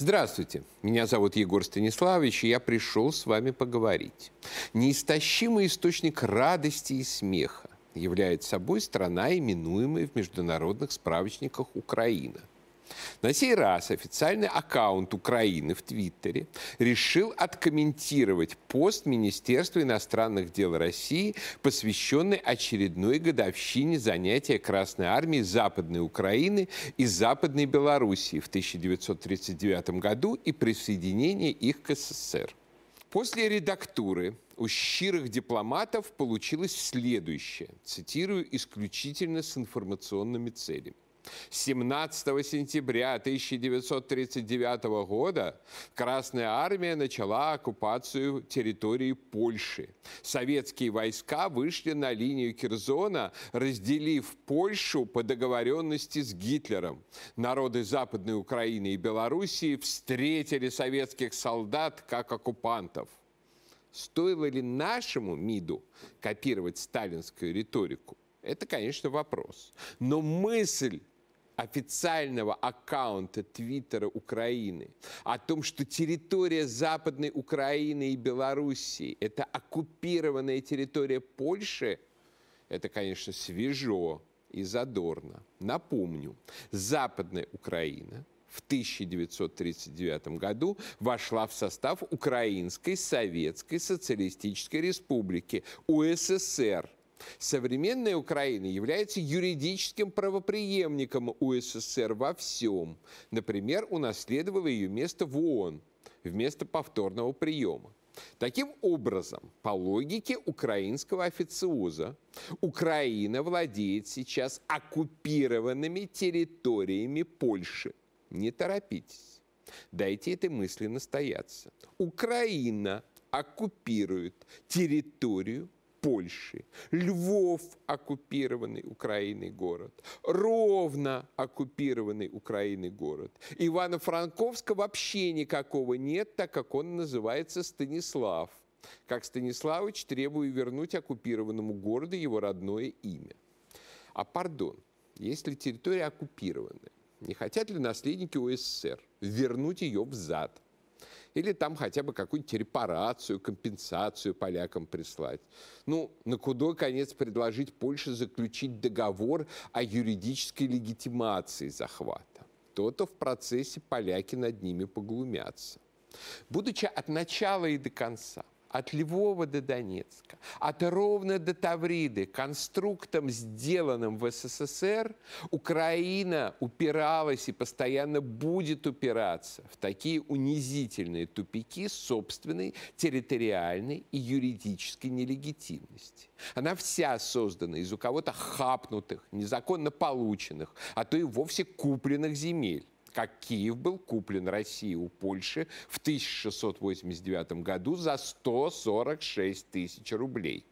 Здравствуйте, меня зовут Егор Станиславович, и я пришел с вами поговорить. Неистощимый источник радости и смеха является собой страна, именуемая в международных справочниках Украина – на сей раз официальный аккаунт Украины в Твиттере решил откомментировать пост Министерства иностранных дел России, посвященный очередной годовщине занятия Красной Армии Западной Украины и Западной Белоруссии в 1939 году и присоединения их к СССР. После редактуры у щирых дипломатов получилось следующее, цитирую исключительно с информационными целями. 17 сентября 1939 года Красная Армия начала оккупацию территории Польши. Советские войска вышли на линию Кирзона, разделив Польшу по договоренности с Гитлером. Народы Западной Украины и Белоруссии встретили советских солдат как оккупантов. Стоило ли нашему МИДу копировать сталинскую риторику? Это, конечно, вопрос. Но мысль официального аккаунта Твиттера Украины о том, что территория Западной Украины и Белоруссии – это оккупированная территория Польши, это, конечно, свежо и задорно. Напомню, Западная Украина в 1939 году вошла в состав Украинской Советской Социалистической Республики, УССР – Современная Украина является юридическим правоприемником УССР во всем. Например, унаследовала ее место в ООН вместо повторного приема. Таким образом, по логике украинского официоза, Украина владеет сейчас оккупированными территориями Польши. Не торопитесь. Дайте этой мысли настояться. Украина оккупирует территорию Польши, Львов – оккупированный Украиной город, Ровно – оккупированный Украиной город. Ивано-Франковска вообще никакого нет, так как он называется Станислав. Как Станиславович требую вернуть оккупированному городу его родное имя. А пардон, если территория оккупированная, не хотят ли наследники УССР вернуть ее взад – или там хотя бы какую-нибудь репарацию, компенсацию полякам прислать. Ну, на кудой конец предложить Польше заключить договор о юридической легитимации захвата. То-то в процессе поляки над ними поглумятся. Будучи от начала и до конца – от Львова до Донецка, от Ровно до Тавриды, конструктом, сделанным в СССР, Украина упиралась и постоянно будет упираться в такие унизительные тупики собственной территориальной и юридической нелегитимности. Она вся создана из у кого-то хапнутых, незаконно полученных, а то и вовсе купленных земель как Киев был куплен Россией у Польши в 1689 году за 146 тысяч рублей.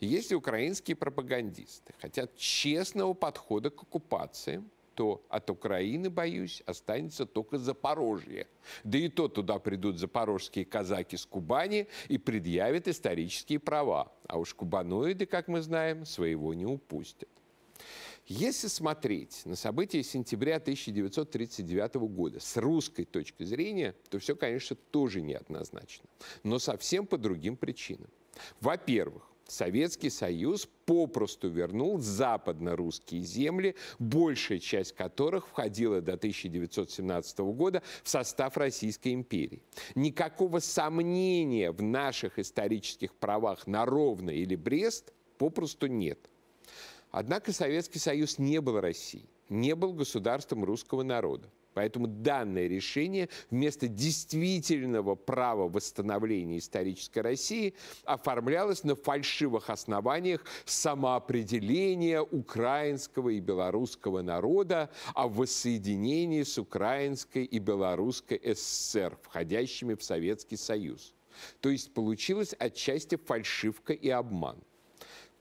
Если украинские пропагандисты хотят честного подхода к оккупации, то от Украины, боюсь, останется только Запорожье. Да и то туда придут запорожские казаки с Кубани и предъявят исторические права. А уж кубаноиды, как мы знаем, своего не упустят. Если смотреть на события сентября 1939 года с русской точки зрения, то все, конечно, тоже неоднозначно, но совсем по другим причинам. Во-первых, Советский Союз попросту вернул западно-русские земли, большая часть которых входила до 1917 года в состав Российской империи. Никакого сомнения в наших исторических правах на Ровно или Брест попросту нет. Однако Советский Союз не был Россией, не был государством русского народа. Поэтому данное решение вместо действительного права восстановления исторической России оформлялось на фальшивых основаниях самоопределения украинского и белорусского народа о воссоединении с Украинской и Белорусской ССР, входящими в Советский Союз. То есть получилась отчасти фальшивка и обман.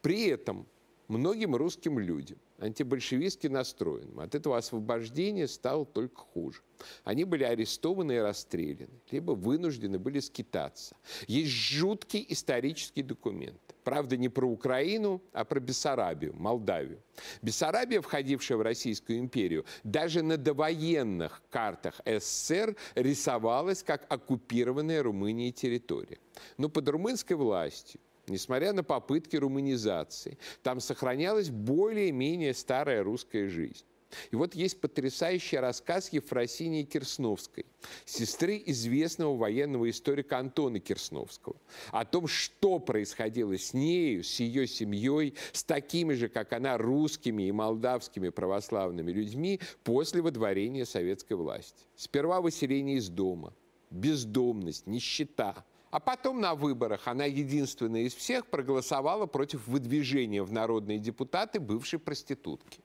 При этом многим русским людям, антибольшевистски настроенным, от этого освобождения стало только хуже. Они были арестованы и расстреляны, либо вынуждены были скитаться. Есть жуткий исторический документ. Правда, не про Украину, а про Бессарабию, Молдавию. Бессарабия, входившая в Российскую империю, даже на довоенных картах СССР рисовалась как оккупированная Румынией территория. Но под румынской властью несмотря на попытки румынизации, там сохранялась более-менее старая русская жизнь. И вот есть потрясающий рассказ Ефросинии Кирсновской, сестры известного военного историка Антона Кирсновского, о том, что происходило с нею, с ее семьей, с такими же, как она, русскими и молдавскими православными людьми после водворения советской власти. Сперва выселение из дома, бездомность, нищета – а потом на выборах она единственная из всех проголосовала против выдвижения в народные депутаты бывшей проститутки.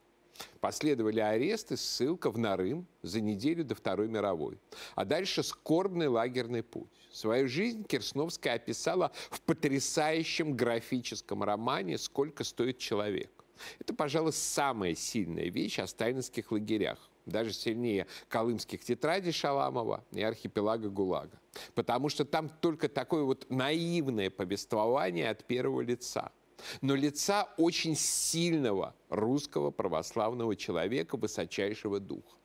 Последовали аресты, ссылка в Нарым за неделю до Второй мировой. А дальше скорбный лагерный путь. Свою жизнь Кирсновская описала в потрясающем графическом романе «Сколько стоит человек». Это, пожалуй, самая сильная вещь о сталинских лагерях. Даже сильнее колымских тетрадей Шаламова и архипелага ГУЛАГа. Потому что там только такое вот наивное повествование от первого лица – но лица очень сильного русского православного человека высочайшего духа.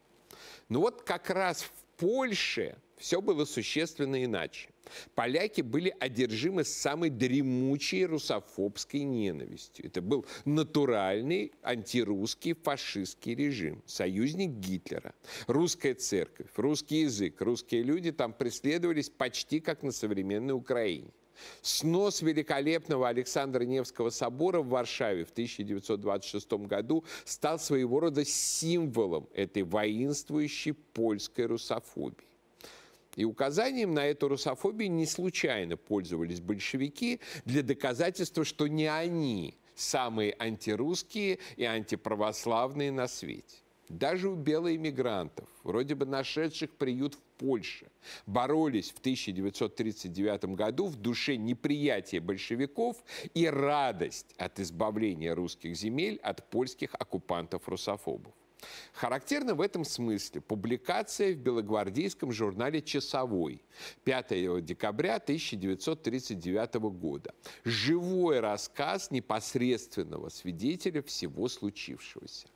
Но вот как раз в Польше все было существенно иначе. Поляки были одержимы самой дремучей русофобской ненавистью. Это был натуральный антирусский фашистский режим, союзник Гитлера. Русская церковь, русский язык, русские люди там преследовались почти как на современной Украине. Снос великолепного Александра Невского собора в Варшаве в 1926 году стал своего рода символом этой воинствующей польской русофобии. И указанием на эту русофобию не случайно пользовались большевики для доказательства, что не они самые антирусские и антиправославные на свете. Даже у белоэмигрантов, вроде бы нашедших приют в Польше, боролись в 1939 году в душе неприятие большевиков и радость от избавления русских земель от польских оккупантов-русофобов. Характерна в этом смысле публикация в белогвардейском журнале «Часовой» 5 декабря 1939 года. Живой рассказ непосредственного свидетеля всего случившегося.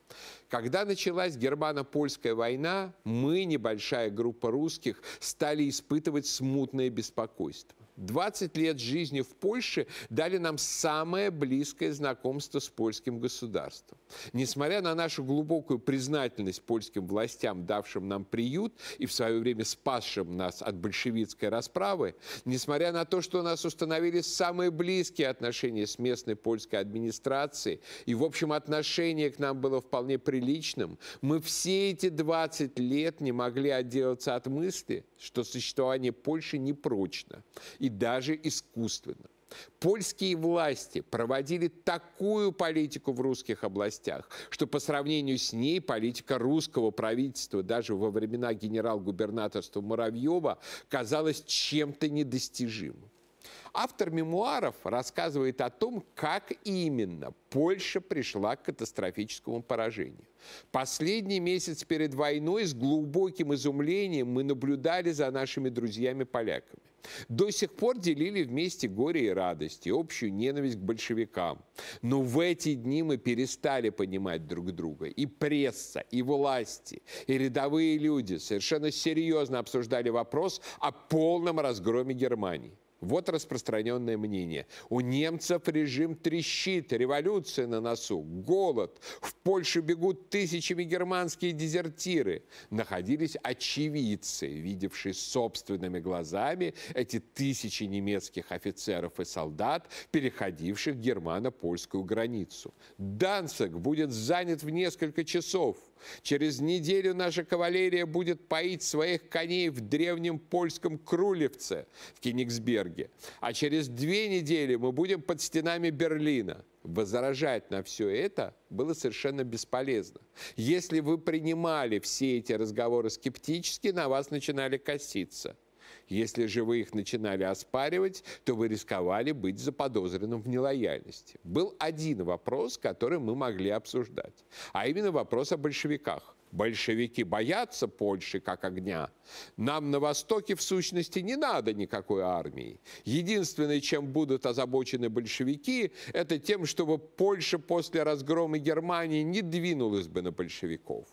Когда началась германо-польская война, мы, небольшая группа русских, стали испытывать смутное беспокойство. 20 лет жизни в Польше дали нам самое близкое знакомство с польским государством. Несмотря на нашу глубокую признательность польским властям, давшим нам приют и в свое время спасшим нас от большевистской расправы, несмотря на то, что у нас установились самые близкие отношения с местной польской администрацией, и, в общем, отношение к нам было вполне приличным, мы все эти 20 лет не могли отделаться от мысли, что существование Польши непрочно и даже искусственно. Польские власти проводили такую политику в русских областях, что по сравнению с ней политика русского правительства даже во времена генерал-губернаторства Муравьева казалась чем-то недостижимым. Автор мемуаров рассказывает о том, как именно Польша пришла к катастрофическому поражению. Последний месяц перед войной с глубоким изумлением мы наблюдали за нашими друзьями-поляками. До сих пор делили вместе горе и радость, и общую ненависть к большевикам. Но в эти дни мы перестали понимать друг друга. И пресса, и власти, и рядовые люди совершенно серьезно обсуждали вопрос о полном разгроме Германии. Вот распространенное мнение. У немцев режим трещит, революция на носу, голод. В Польшу бегут тысячами германские дезертиры. Находились очевидцы, видевшие собственными глазами эти тысячи немецких офицеров и солдат, переходивших германо-польскую границу. Данцик будет занят в несколько часов. Через неделю наша кавалерия будет поить своих коней в древнем польском Крулевце в Кенигсберге. А через две недели мы будем под стенами Берлина. Возражать на все это было совершенно бесполезно. Если вы принимали все эти разговоры скептически, на вас начинали коситься – если же вы их начинали оспаривать, то вы рисковали быть заподозренным в нелояльности. Был один вопрос, который мы могли обсуждать, а именно вопрос о большевиках. Большевики боятся Польши как огня. Нам на Востоке, в сущности, не надо никакой армии. Единственное, чем будут озабочены большевики, это тем, чтобы Польша после разгрома Германии не двинулась бы на большевиков.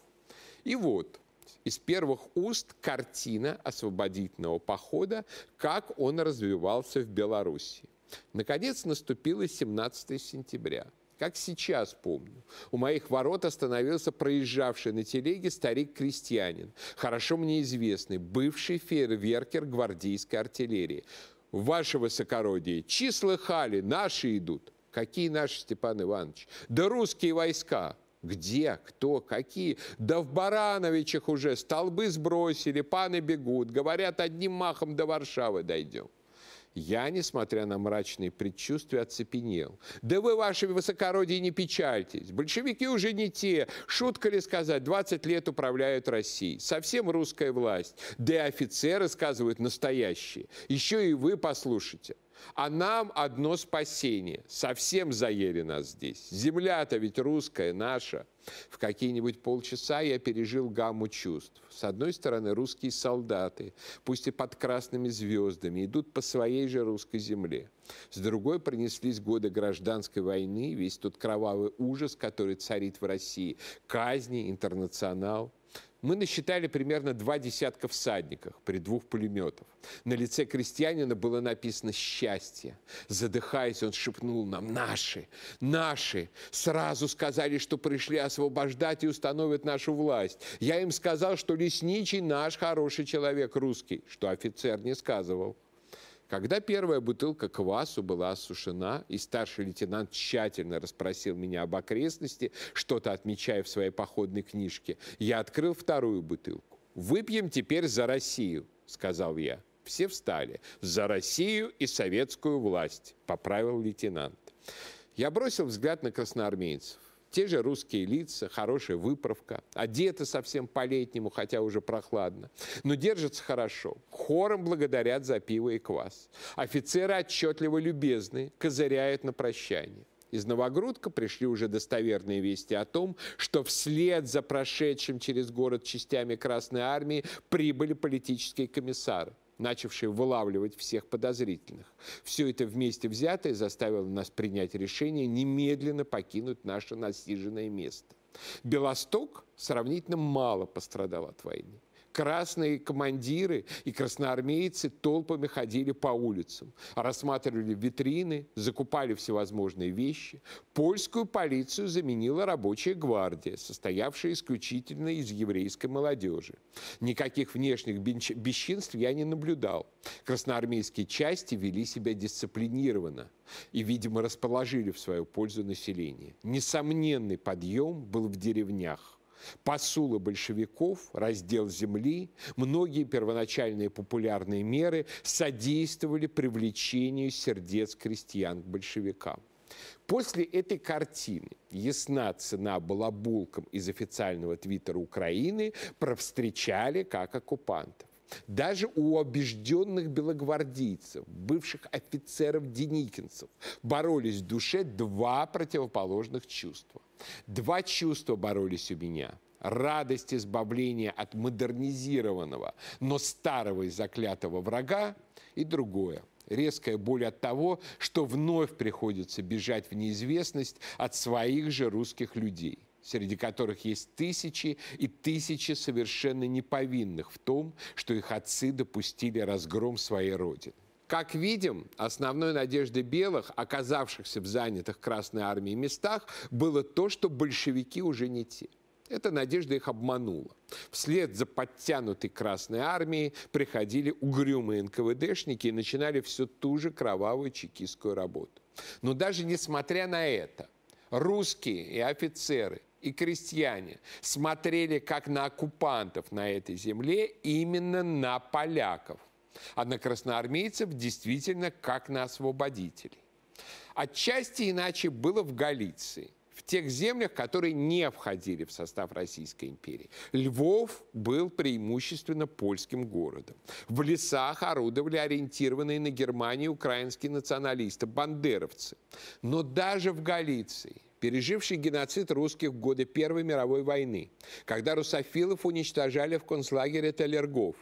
И вот, из первых уст картина освободительного похода, как он развивался в Беларуси. Наконец наступило 17 сентября. Как сейчас помню. У моих ворот остановился проезжавший на телеге старик-крестьянин, хорошо мне известный, бывший фейерверкер гвардейской артиллерии. Ваше высокородие, числа хали, наши идут. Какие наши, Степан Иванович? Да русские войска. Где? Кто? Какие? Да в Барановичах уже столбы сбросили, паны бегут. Говорят, одним махом до Варшавы дойдем. Я, несмотря на мрачные предчувствия, оцепенел. Да вы, ваши высокородие, не печальтесь. Большевики уже не те. Шутка ли сказать, 20 лет управляют Россией. Совсем русская власть. Да и офицеры сказывают настоящие. Еще и вы послушайте. А нам одно спасение. Совсем заели нас здесь. Земля-то ведь русская, наша. В какие-нибудь полчаса я пережил гамму чувств. С одной стороны, русские солдаты, пусть и под красными звездами, идут по своей же русской земле. С другой пронеслись годы гражданской войны, весь тот кровавый ужас, который царит в России, казни, интернационал – мы насчитали примерно два десятка всадников при двух пулеметов. На лице крестьянина было написано «счастье». Задыхаясь, он шепнул нам «наши, наши». Сразу сказали, что пришли освобождать и установят нашу власть. Я им сказал, что лесничий наш хороший человек русский, что офицер не сказывал. Когда первая бутылка квасу была осушена, и старший лейтенант тщательно расспросил меня об окрестности, что-то отмечая в своей походной книжке, я открыл вторую бутылку. «Выпьем теперь за Россию», — сказал я. Все встали. «За Россию и советскую власть», — поправил лейтенант. Я бросил взгляд на красноармейцев. Те же русские лица, хорошая выправка, одеты совсем по-летнему, хотя уже прохладно. Но держатся хорошо. Хором благодарят за пиво и квас. Офицеры отчетливо любезны, козыряют на прощание. Из Новогрудка пришли уже достоверные вести о том, что вслед за прошедшим через город частями Красной Армии прибыли политические комиссары начавшие вылавливать всех подозрительных. Все это вместе взятое заставило нас принять решение немедленно покинуть наше насиженное место. Белосток сравнительно мало пострадал от войны красные командиры и красноармейцы толпами ходили по улицам, рассматривали витрины, закупали всевозможные вещи. Польскую полицию заменила рабочая гвардия, состоявшая исключительно из еврейской молодежи. Никаких внешних бесчинств я не наблюдал. Красноармейские части вели себя дисциплинированно и, видимо, расположили в свою пользу население. Несомненный подъем был в деревнях посулы большевиков, раздел земли, многие первоначальные популярные меры содействовали привлечению сердец крестьян к большевикам. После этой картины ясна цена балабулкам из официального твиттера Украины провстречали как оккупантов. Даже у убежденных белогвардейцев, бывших офицеров-деникинцев, боролись в душе два противоположных чувства. Два чувства боролись у меня. Радость избавления от модернизированного, но старого и заклятого врага, и другое резкая боль от того, что вновь приходится бежать в неизвестность от своих же русских людей – среди которых есть тысячи и тысячи совершенно неповинных в том, что их отцы допустили разгром своей родины. Как видим, основной надеждой белых, оказавшихся в занятых Красной Армией местах, было то, что большевики уже не те. Эта надежда их обманула. Вслед за подтянутой Красной Армией приходили угрюмые НКВДшники и начинали всю ту же кровавую чекистскую работу. Но даже несмотря на это, русские и офицеры – и крестьяне смотрели как на оккупантов на этой земле, именно на поляков, а на красноармейцев действительно как на освободителей. Отчасти иначе было в Галиции – в тех землях, которые не входили в состав Российской империи. Львов был преимущественно польским городом. В лесах орудовали ориентированные на Германию украинские националисты, бандеровцы. Но даже в Галиции переживший геноцид русских в годы Первой мировой войны, когда русофилов уничтожали в концлагере Талергов,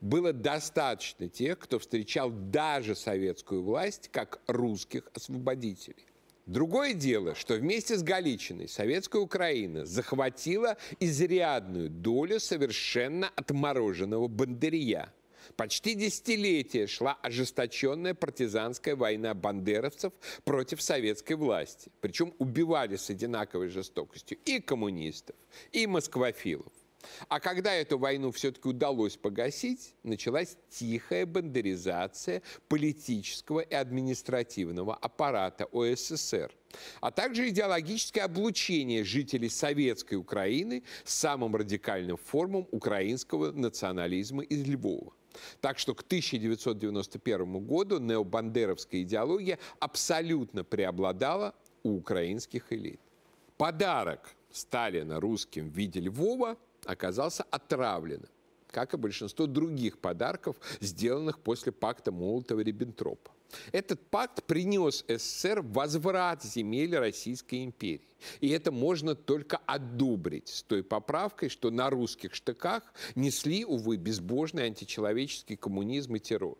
было достаточно тех, кто встречал даже советскую власть как русских освободителей. Другое дело, что вместе с Галичиной советская Украина захватила изрядную долю совершенно отмороженного бандерия – Почти десятилетие шла ожесточенная партизанская война бандеровцев против советской власти. Причем убивали с одинаковой жестокостью и коммунистов, и москвофилов. А когда эту войну все-таки удалось погасить, началась тихая бандеризация политического и административного аппарата ОССР, а также идеологическое облучение жителей советской Украины самым радикальным формом украинского национализма из Львова. Так что к 1991 году необандеровская идеология абсолютно преобладала у украинских элит. Подарок Сталина русским в виде Львова оказался отравленным, как и большинство других подарков, сделанных после пакта Молотова-Риббентропа. Этот пакт принес СССР возврат земель Российской империи. И это можно только одобрить с той поправкой, что на русских штыках несли, увы, безбожный античеловеческий коммунизм и террор.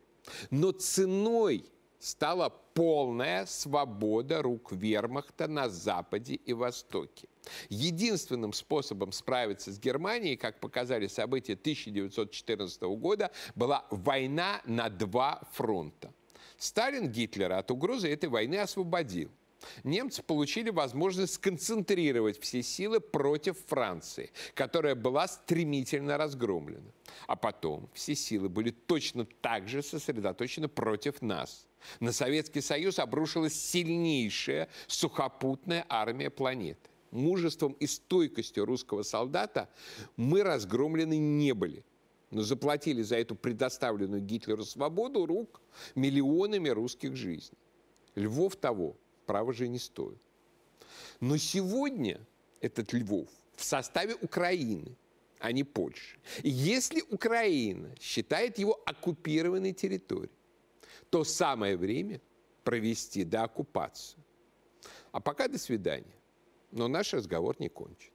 Но ценой стала полная свобода рук вермахта на Западе и Востоке. Единственным способом справиться с Германией, как показали события 1914 года, была война на два фронта – Сталин Гитлера от угрозы этой войны освободил. Немцы получили возможность сконцентрировать все силы против Франции, которая была стремительно разгромлена. А потом все силы были точно так же сосредоточены против нас. На Советский Союз обрушилась сильнейшая сухопутная армия планеты. Мужеством и стойкостью русского солдата мы разгромлены не были – заплатили за эту предоставленную Гитлеру свободу рук миллионами русских жизней. Львов того, право же не стоит. Но сегодня этот Львов в составе Украины, а не Польши. И если Украина считает его оккупированной территорией, то самое время провести дооккупацию. А пока до свидания. Но наш разговор не кончен.